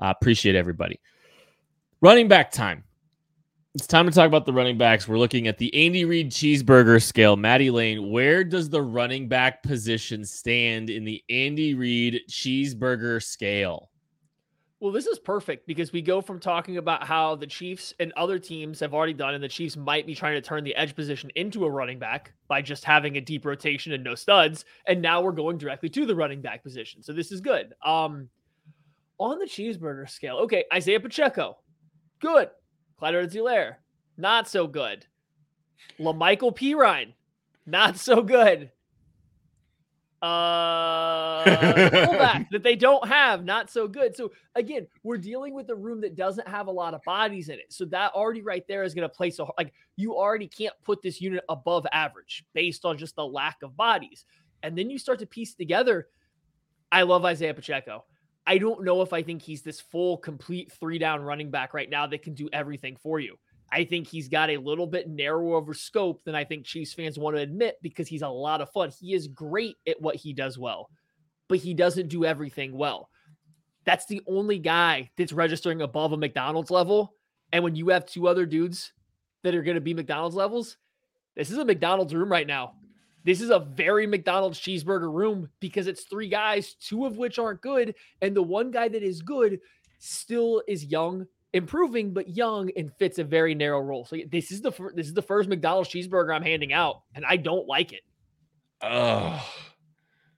uh, appreciate everybody. Running back time. It's time to talk about the running backs. We're looking at the Andy Reid cheeseburger scale. Maddie Lane, where does the running back position stand in the Andy Reid cheeseburger scale? Well, this is perfect because we go from talking about how the Chiefs and other teams have already done, and the Chiefs might be trying to turn the edge position into a running back by just having a deep rotation and no studs. And now we're going directly to the running back position. So this is good. Um, on the cheeseburger scale, okay, Isaiah Pacheco, good. Clyde Edwards-Helaire, not so good. La'Mical Perine, not so good. Uh, fullback that they don't have, not so good. So again, we're dealing with a room that doesn't have a lot of bodies in it. So that already right there is going to place a like you already can't put this unit above average based on just the lack of bodies. And then you start to piece together. I love Isaiah Pacheco. I don't know if I think he's this full, complete three down running back right now that can do everything for you. I think he's got a little bit narrower of a scope than I think Chiefs fans want to admit because he's a lot of fun. He is great at what he does well, but he doesn't do everything well. That's the only guy that's registering above a McDonald's level. And when you have two other dudes that are going to be McDonald's levels, this is a McDonald's room right now. This is a very McDonald's cheeseburger room because it's three guys, two of which aren't good. And the one guy that is good still is young, improving, but young and fits a very narrow role. So this is the fir- this is the first McDonald's cheeseburger I'm handing out, and I don't like it. Oh,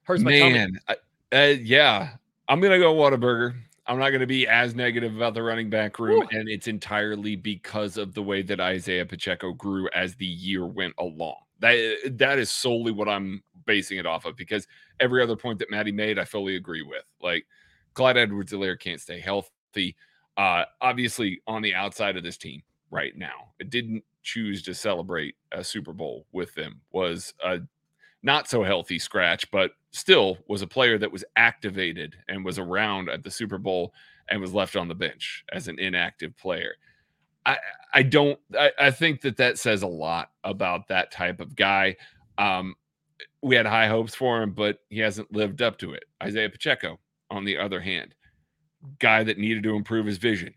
Hurts my man. I, uh, yeah, I'm gonna go Whataburger. I'm not gonna be as negative about the running back room, and it's entirely because of the way that Isaiah Pacheco grew as the year went along. That that is solely what I'm basing it off of. Because every other point that Maddie made, I fully agree with. Like Clyde Edwards-Helaire can't stay healthy. Uh, obviously, on the outside of this team right now, it didn't choose to celebrate a Super Bowl with them. Was a not so healthy scratch, but still was a player that was activated and was around at the Super Bowl and was left on the bench as an inactive player. I I don't I, I think that that says a lot about that type of guy. Um, we had high hopes for him, but he hasn't lived up to it. Isaiah Pacheco, on the other hand, guy that needed to improve his vision.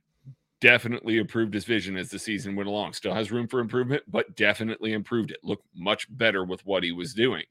Definitely improved his vision as the season went along. Still has room for improvement, but definitely improved it. Looked much better with what he was doing.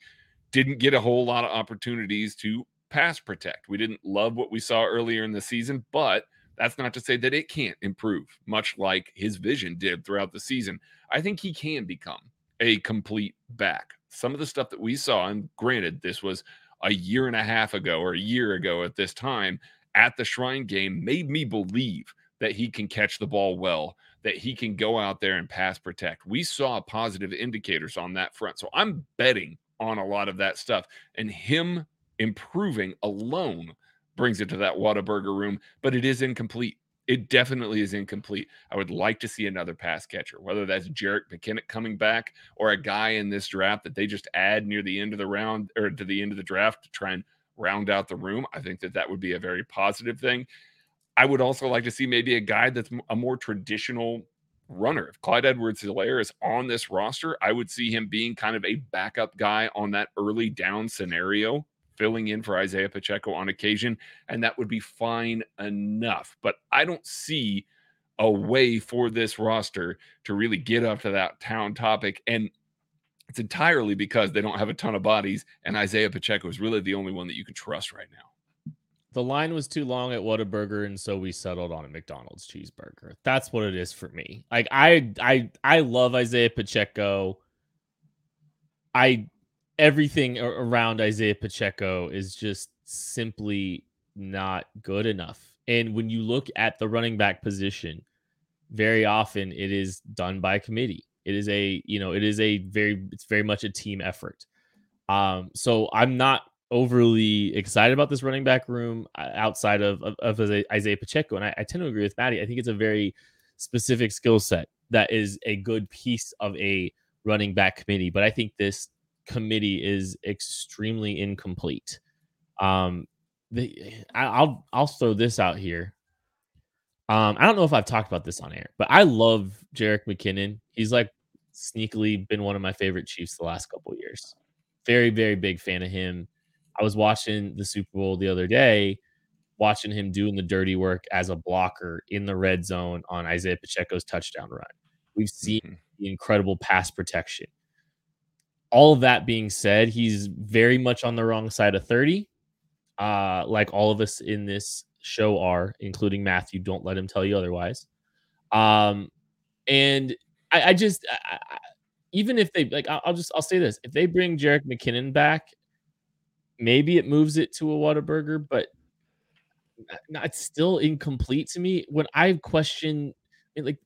Didn't get a whole lot of opportunities to pass protect. We didn't love what we saw earlier in the season, but that's not to say that it can't improve, much like his vision did throughout the season. I think he can become a complete back. Some of the stuff that we saw, and granted, this was a year and a half ago or a year ago at this time at the Shrine game, made me believe that he can catch the ball well, that he can go out there and pass protect. We saw positive indicators on that front. So I'm betting on a lot of that stuff. And him improving alone brings it to that Whataburger room, but it is incomplete. It definitely is incomplete. I would like to see another pass catcher, whether that's Jerick McKinnon coming back or a guy in this draft that they just add near the end of the round or to the end of the draft to try and round out the room. I think that that would be a very positive thing. I would also like to see maybe a guy that's a more traditional runner. If Clyde Edwards Helaire is on this roster, I would see him being kind of a backup guy on that early down scenario, filling in for Isaiah Pacheco on occasion, and that would be fine enough. But I don't see a way for this roster to really get up to that town topic. And it's entirely because they don't have a ton of bodies, and Isaiah Pacheco is really the only one that you can trust right now. The line was too long at Whataburger, and so we settled on a McDonald's cheeseburger. That's what it is for me. Like I, I, I love Isaiah Pacheco. I everything around Isaiah Pacheco is just simply not good enough. And when you look at the running back position, very often it is done by committee. It is a, you know, it is a very, it's very much a team effort. Um, so I'm not overly excited about this running back room uh, outside of, of, of Isaiah Pacheco. And I, I tend to agree with Maddie. I think it's a very specific skill set that is a good piece of a running back committee. But I think this committee is extremely incomplete. Um, the, I, will I'll throw this out here. Um, I don't know if I've talked about this on air, but I love Jerick McKinnon. He's like sneakily been one of my favorite Chiefs the last couple years. Very, very big fan of him. I was watching the Super Bowl the other day, watching him doing the dirty work as a blocker in the red zone on Isaiah Pacheco's touchdown run. We've seen mm-hmm. the incredible pass protection. All of that being said, he's very much on the wrong side of 30, uh, like all of us in this show are, including Matthew. Don't let him tell you otherwise. Um, and I, I just, I, I, even if they like, I'll, just, I'll say this: if they bring Jerick McKinnon back maybe it moves it to a Whataburger, but it's still incomplete to me. When I question, like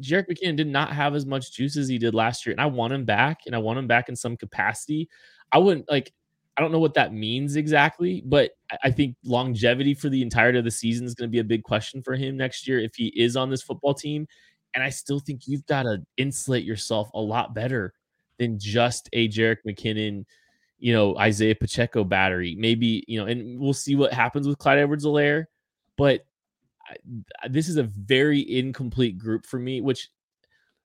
Jerick McKinnon did not have as much juice as he did last year, and I want him back, and I want him back in some capacity. I wouldn't like. I don't know what that means exactly, but I think longevity for the entirety of the season is going to be a big question for him next year if he is on this football team. And I still think you've got to insulate yourself a lot better than just a Jerick McKinnon you know, Isaiah Pacheco battery. Maybe, you know, and we'll see what happens with Clyde Edwards Helaire. But I, this is a very incomplete group for me, which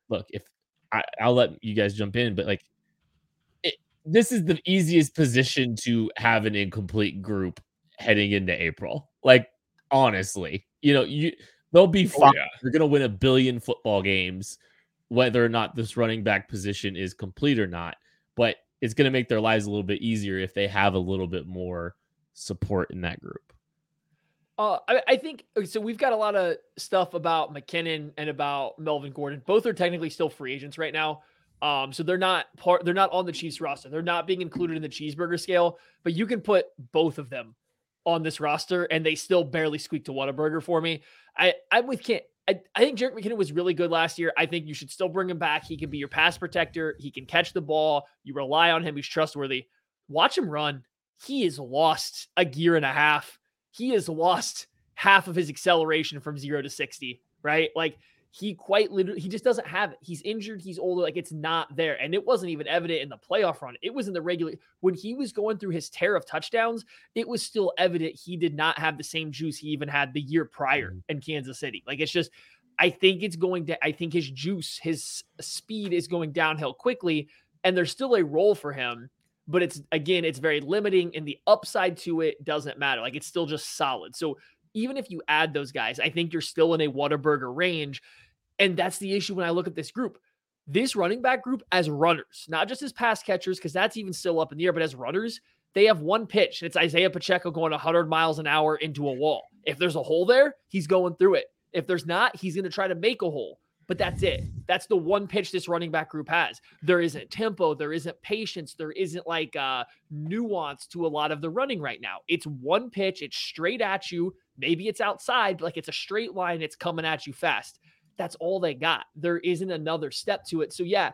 look, if I, will let you guys jump in, but like this is the easiest position to have an incomplete group heading into April. Like, honestly, you know, you they'll be oh, fine. Oh, yeah. You're gonna win a billion football games, whether or not this running back position is complete or not. But it's going to make their lives a little bit easier if they have a little bit more support in that group. Uh, I, I, think so. We've got a lot of stuff about McKinnon and about Melvin Gordon. Both are technically still free agents right now. Um, so they're not part. They're not on the Chiefs roster. They're not being included in the cheeseburger scale. But you can put both of them on this roster, and they still barely squeak to Whataburger for me. I I'm with Kent. I, I think Jerick McKinnon was really good last year. I think you should still bring him back. He can be your pass protector. He can catch the ball. You rely on him. He's trustworthy. Watch him run. He has lost a gear and a half. He has lost half of his acceleration from zero to 60, right? Like he quite literally he just doesn't have it. He's injured, he's older, like it's not there. And it wasn't even evident in the playoff run. It was in the regular when he was going through his tear of touchdowns, it was still evident he did not have the same juice he even had the year prior mm-hmm. in Kansas City. Like it's just I think it's going to I think his juice, his speed is going downhill quickly and there's still a role for him but it's again it's very limiting and the upside to it doesn't matter like it's still just solid so even if you add those guys, I think you're still in a Whataburger range. And that's the issue when I look at this group. This running back group as runners, not just as pass catchers, because that's even still up in the air, but as runners, they have one pitch. It's Isaiah Pacheco going 100 miles an hour into a wall. If there's a hole there, he's going through it. If there's not, he's going to try to make a hole. But that's it. That's the one pitch this running back group has. There isn't tempo, there isn't patience, there isn't like uh nuance to a lot of the running right now. It's one pitch, it's straight at you. Maybe it's outside, but like it's a straight line, it's coming at you fast. That's all they got. There isn't another step to it. So yeah,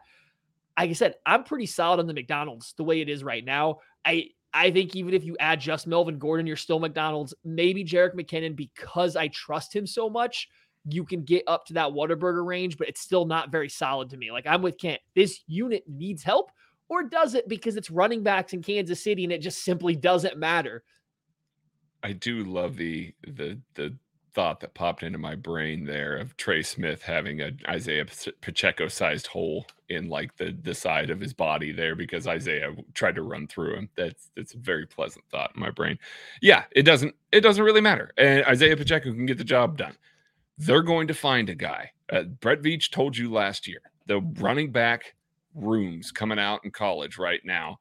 like I said, I'm pretty solid on the McDonald's the way it is right now. I I think even if you add just Melvin Gordon, you're still McDonald's. Maybe Jerick McKinnon because I trust him so much. You can get up to that Whataburger range, but it's still not very solid to me. Like I'm with Kent. This unit needs help, or does it because it's running backs in Kansas City and it just simply doesn't matter? I do love the the the thought that popped into my brain there of Trey Smith having a Isaiah Pacheco sized hole in like the the side of his body there because Isaiah tried to run through him. That's that's a very pleasant thought in my brain. Yeah, it doesn't it doesn't really matter. And Isaiah Pacheco can get the job done. They're going to find a guy. Uh, Brett Veach told you last year the running back rooms coming out in college right now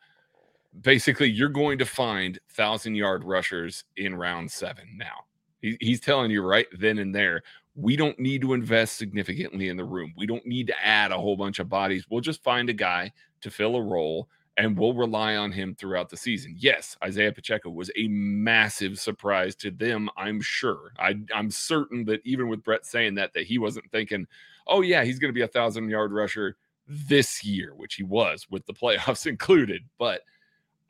basically you're going to find thousand yard rushers in round seven now. He, he's telling you right then and there, we don't need to invest significantly in the room. We don't need to add a whole bunch of bodies. We'll just find a guy to fill a role and we'll rely on him throughout the season. Yes, Isaiah Pacheco was a massive surprise to them, I'm sure. I, I'm certain that even with Brett saying that, that he wasn't thinking, oh, yeah, he's going to be a thousand yard rusher this year, which he was with the playoffs included. But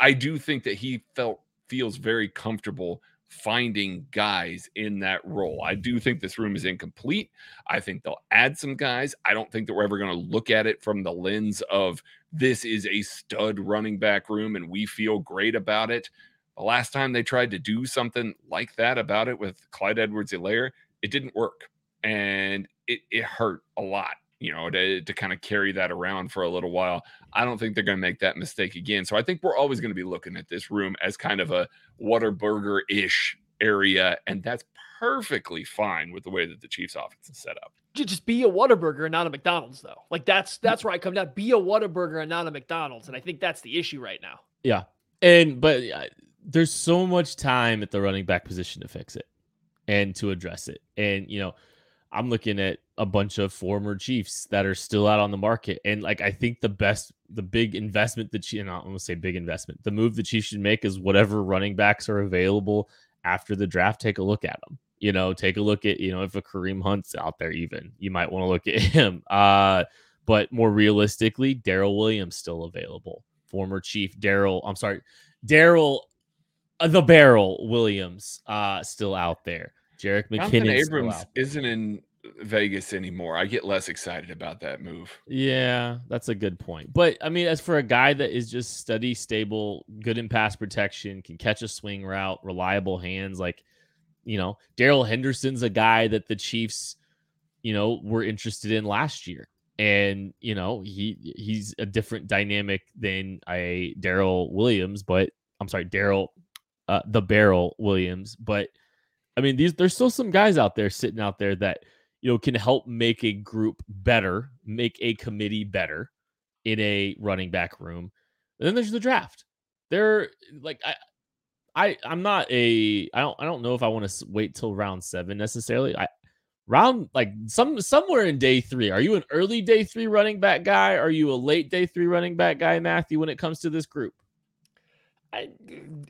I do think that he felt feels very comfortable finding guys in that role. I do think this room is incomplete. I think they'll add some guys. I don't think that we're ever going to look at it from the lens of this is a stud running back room and we feel great about it. The last time they tried to do something like that about it with Clyde Edwards Helaire, it didn't work. And it, it hurt a lot you know, to, to kind of carry that around for a little while. I don't think they're going to make that mistake again. So I think we're always going to be looking at this room as kind of a Whataburger ish area. And that's perfectly fine with the way that the Chiefs offense is set up. Just be a Whataburger and not a McDonald's, though. Like that's that's where I come down. Be a Whataburger and not a McDonald's, and I think that's the issue right now. Yeah, and but uh, there's so much time at the running back position to fix it and to address it, and you know I'm looking at a bunch of former Chiefs that are still out on the market. And like I think the best, the big investment that you know, I'm gonna say big investment. The move the Chiefs should make is whatever running backs are available after the draft, take a look at them. You know, take a look at, you know, if a Kareem Hunt's out there, even you might want to look at him. Uh, but more realistically, Darrel Williams still available. Former Chief Darrel, I'm sorry, Darrel uh, the Barrel Williams, uh, still out there. Jerick McKinnon Abrams isn't in Vegas anymore. I get less excited about that move. Yeah, that's a good point. But I mean, as for a guy that is just steady, stable, good in pass protection, can catch a swing route, reliable hands, like you know, Darrell Henderson's a guy that the Chiefs, you know, were interested in last year. And you know, he he's a different dynamic than a Darrel Williams, but I'm sorry, Darrel uh, the Barrel Williams, but I mean, these there's still some guys out there sitting out there that you know can help make a group better, make a committee better in a running back room. And then there's the draft. They're like I I I'm not a I don't I don't know if I want to wait till round 7 necessarily. I round like some somewhere in day 3. Are you an early day 3 running back guy? Are you a late day 3 running back guy, Matthew when it comes to this group? I,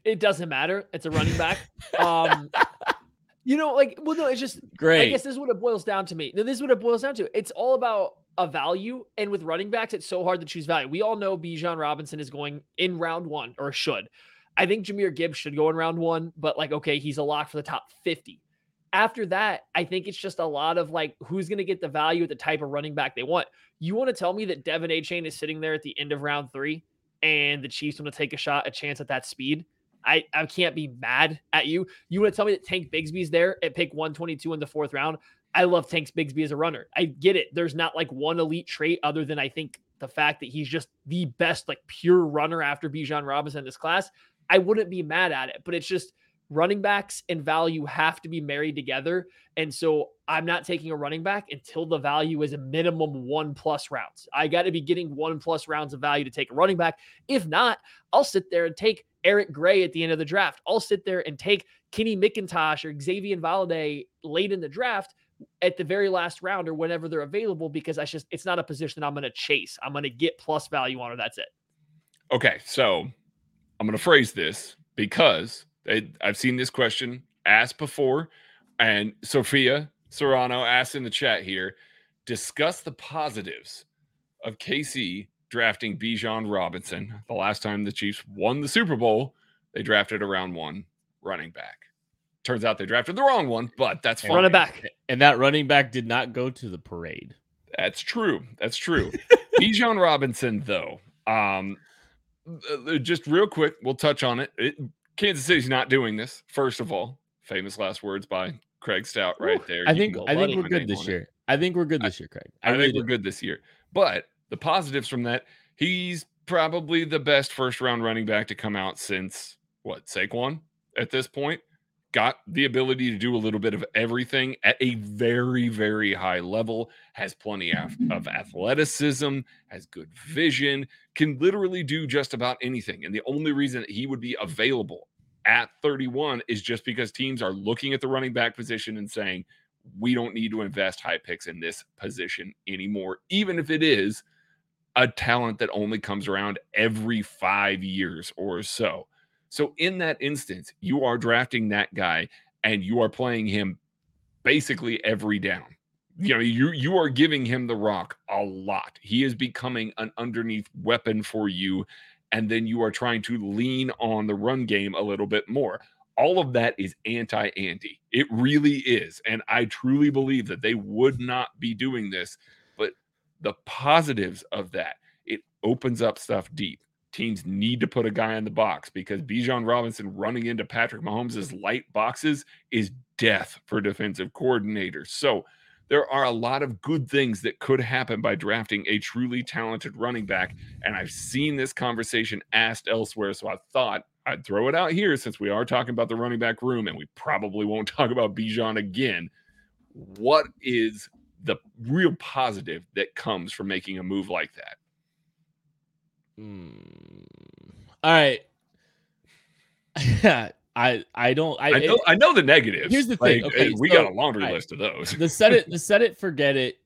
it doesn't matter. It's a running back. Um you know, like, well, no, it's just great. I guess this is what it boils down to me. This is what it boils down to. It's all about a value. And with running backs, it's so hard to choose value. We all know Bijan Robinson is going in round one or should. I think Jahmyr Gibbs should go in round one, but like, okay, he's a lock for the top 50. After that, I think it's just a lot of like who's going to get the value at the type of running back they want. You want to tell me that De'Von Achane is sitting there at the end of round three and the Chiefs want to take a shot, a chance at that speed? I, I can't be mad at you. You want to tell me that Tank Bigsby's there at pick 122 in the fourth round? I love Tank Bigsby as a runner. I get it. There's not like one elite trait other than I think the fact that he's just the best, like pure runner after Bijan Robinson in this class. I wouldn't be mad at it, but it's just running backs and value have to be married together. And so I'm not taking a running back until the value is a minimum one plus rounds. I got to be getting one plus rounds of value to take a running back. If not, I'll sit there and take Eric Gray at the end of the draft. I'll sit there and take Kenny McIntosh or Xazavian Valladay late in the draft at the very last round or whenever they're available because I just it's not a position I'm going to chase. I'm going to get plus value on it. That's it. Okay, so I'm going to phrase this because I, I've seen this question asked before, and Sophia Serrano asked in the chat here: discuss the positives of KC drafting Bijan Robinson. The last time the Chiefs won the Super Bowl, they drafted a round one running back. Turns out they drafted the wrong one, but that's fine. Running back. And that running back did not go to the parade. That's true. That's true. Bijan Robinson, though, um, uh, just real quick, we'll touch on it. it. Kansas City's not doing this. First of all, famous last words by Craig Stout right there. I think I think we're good this year. It. I think we're good this year, Craig. I, I really think we're good this year. But the positives from that, he's probably the best first round running back to come out since what Saquon at this point. got the ability to do a little bit of everything at a very, very high level, has plenty of, of athleticism, has good vision, can literally do just about anything. And the only reason that he would be mm. available at 31 is just because teams are looking at the running back position and saying, we don't need to invest high picks in this position anymore, even if it is a talent that only comes around every five years or so. So in that instance, you are drafting that guy and you are playing him basically every down. You know, you you are giving him the rock a lot. He is becoming an underneath weapon for you and then you are trying to lean on the run game a little bit more. All of that is anti Andy. It really is. And I truly believe that they would not be doing this. But the positives of that, it opens up stuff deep teams need to put a guy in the box because Bijan Robinson running into Patrick Mahomes' light boxes is death for defensive coordinators. So there are a lot of good things that could happen by drafting a truly talented running back. And I've seen this conversation asked elsewhere. So I thought I'd throw it out here since we are talking about the running back room and we probably won't talk about Bijan again. What is the real positive that comes from making a move like that? Hmm. All right. I I don't I, I know I know the negatives. Here's the thing. Like, okay, we so, got a laundry right. list of those. the set it the set it forget it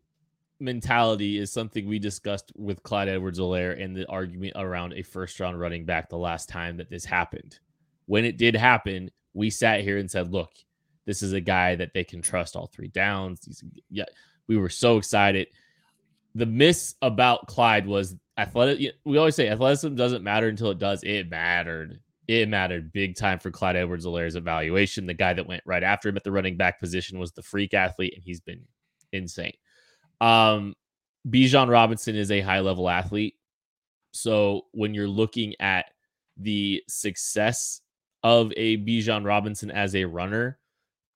mentality is something we discussed with Clyde Edwards Helaire and the argument around a first round running back the last time that this happened. When it did happen, we sat here and said, look, this is a guy that they can trust all three downs. He's, yeah, we were so excited. The miss about Clyde was athletic. We always say athleticism doesn't matter until it does. It mattered. It mattered big time for Clyde Edwards Helaire's evaluation. The guy that went right after him at the running back position was the freak athlete, and he's been insane. Um, Bijan Robinson is a high level athlete. So when you're looking at the success of a Bijan Robinson as a runner,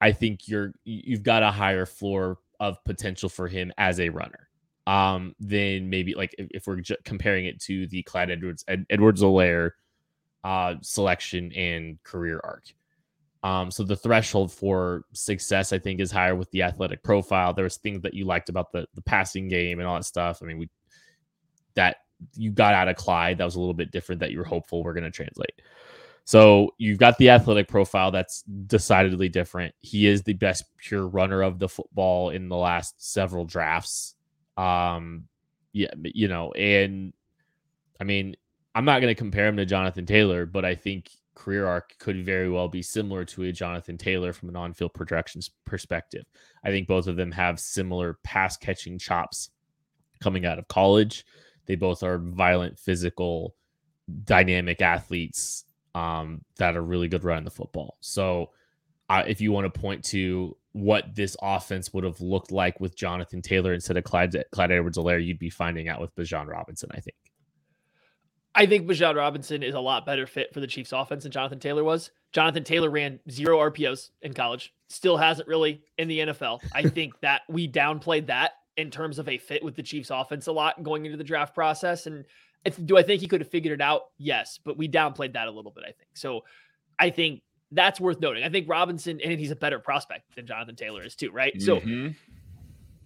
I think you're you've got a higher floor of potential for him as a runner um than maybe like if, if we're ju- comparing it to the Clyde Edwards Ed, Edwards Helaire uh selection and career arc. Um, so the threshold for success, I think, is higher with the athletic profile. There was things that you liked about the the passing game and all that stuff. I mean, we that you got out of Clyde that was a little bit different that you were hopeful we're going to translate. So you've got the athletic profile that's decidedly different. He is the best pure runner of the football in the last several drafts. Um, yeah, you know, and I mean, I'm not going to compare him to Jonathan Taylor, but I think career arc could very well be similar to a Jonathan Taylor from an on-field projections perspective. I think both of them have similar pass catching chops coming out of college. They both are violent, physical, dynamic athletes um, that are really good running the football. So, uh, if you want to point to what this offense would have looked like with Jonathan Taylor instead of Clyde, Clyde Edwards Helaire, you'd be finding out with Bijan Robinson, I think. I think Bijan Robinson is a lot better fit for the Chiefs offense than Jonathan Taylor was. Jonathan Taylor ran zero RPOs in college, still hasn't really in the NFL. I think that we downplayed that in terms of a fit with the Chiefs offense a lot going into the draft process. And if, do I think he could have figured it out? Yes, but we downplayed that a little bit, I think. So I think that's worth noting. I think Robinson, and he's a better prospect than Jonathan Taylor is too, right? So Mhm.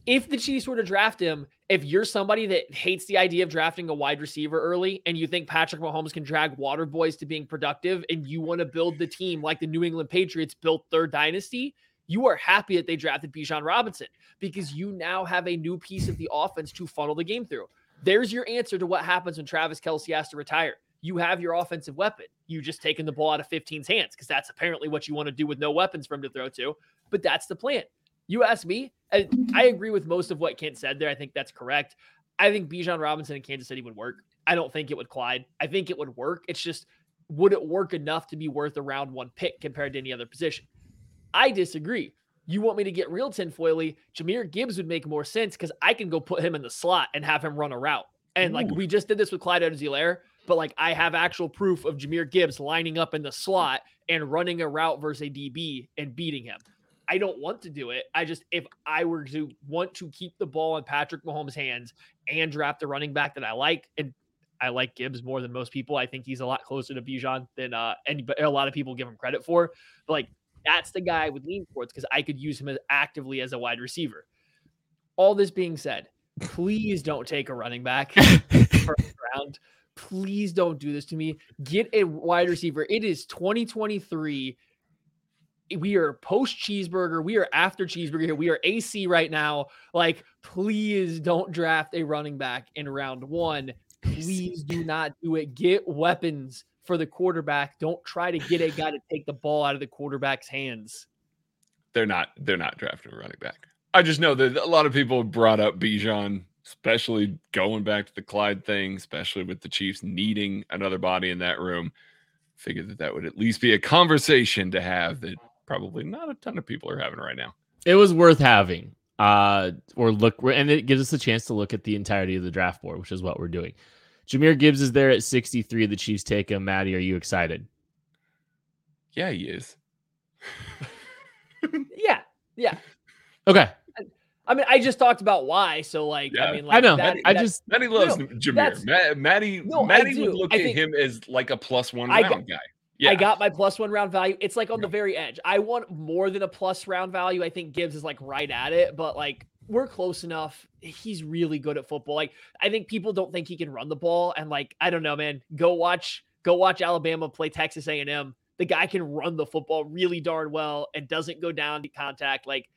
If the Chiefs were to draft him, if you're somebody that hates the idea of drafting a wide receiver early and you think Patrick Mahomes can drag water boys to being productive and you want to build the team like the New England Patriots built their dynasty, you are happy that they drafted Bijan Robinson because you now have a new piece of the offense to funnel the game through. There's your answer to what happens when Travis Kelce has to retire. You have your offensive weapon. You just taking the ball out of 15's hands because that's apparently what you want to do with no weapons for him to throw to. But that's the plan. You ask me, I, I agree with most of what Kent said there. I think that's correct. I think Bijan Robinson in Kansas City would work. I don't think it would Clyde. I think it would work. It's just, would it work enough to be worth a round one pick compared to any other position? I disagree. You want me to get real tinfoily? Jahmyr Gibbs would make more sense because I can go put him in the slot and have him run a route. And like we just did this with Clyde Edwards-Helaire, but like I have actual proof of Jahmyr Gibbs lining up in the slot and running a route versus a DB and beating him. I don't want to do it. I just if I were to want to keep the ball in Patrick Mahomes' hands and draft a running back that I like, and I like Gibbs more than most people. I think he's a lot closer to Bijan than uh any but a lot of people give him credit for. But like That's the guy I would lean towards because I could use him as actively as a wide receiver. All this being said, please don't take a running back first round. Please don't do this to me. Get a wide receiver. It is 2023. We are post cheeseburger. We are after cheeseburger. We are AC right now. Like, please don't draft a running back in round one. Please do not do it. Get weapons for the quarterback. Don't try to get a guy to take the ball out of the quarterback's hands. They're not. They're not drafting a running back. I just know that a lot of people brought up Bijan, especially going back to the Clyde thing, especially with the Chiefs needing another body in that room. Figured that that would at least be a conversation to have that probably not a ton of people are having right now. It was worth having. Uh, or look, and it gives us a chance to look at the entirety of the draft board, which is what we're doing. Jahmyr Gibbs is there at 63. The Chiefs take him. Maddie, are you excited? Yeah, he is. yeah, yeah. Okay. I mean, I just talked about why. So, like, Yeah. I mean, like, I know. that- I that- just Maddie loves No, Jahmyr. that's- Maddie, No, Maddie would look I at think- him as like a plus one I round got- guy. Yeah, I got my plus one round value. It's like on the very edge. I want more than a plus round value. I think Gibbs is like right at it, but like we're close enough. He's really good at football. Like I think people don't think he can run the ball, and like I don't know, man. Go watch, go watch Alabama play Texas A and M. The guy can run the football really darn well and doesn't go down to contact. Like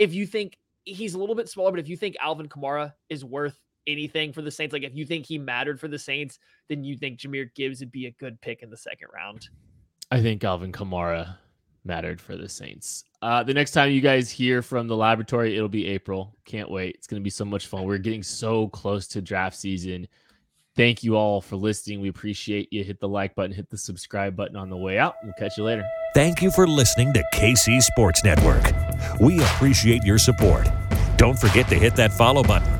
if you think he's a little bit smaller, but if you think Alvin Kamara is worth anything for the Saints, like if you think he mattered for the Saints, then you think Jahmyr Gibbs would be a good pick in the second round. I think Alvin Kamara mattered for the Saints. Uh, the next time you guys hear from the laboratory, it'll be April. Can't wait. It's going to be so much fun. We're getting so close to draft season. Thank you all for listening. We appreciate you. Hit the like button, hit the subscribe button on the way out. We'll catch you later. Thank you for listening to KC Sports Network. We appreciate your support. Don't forget to hit that follow button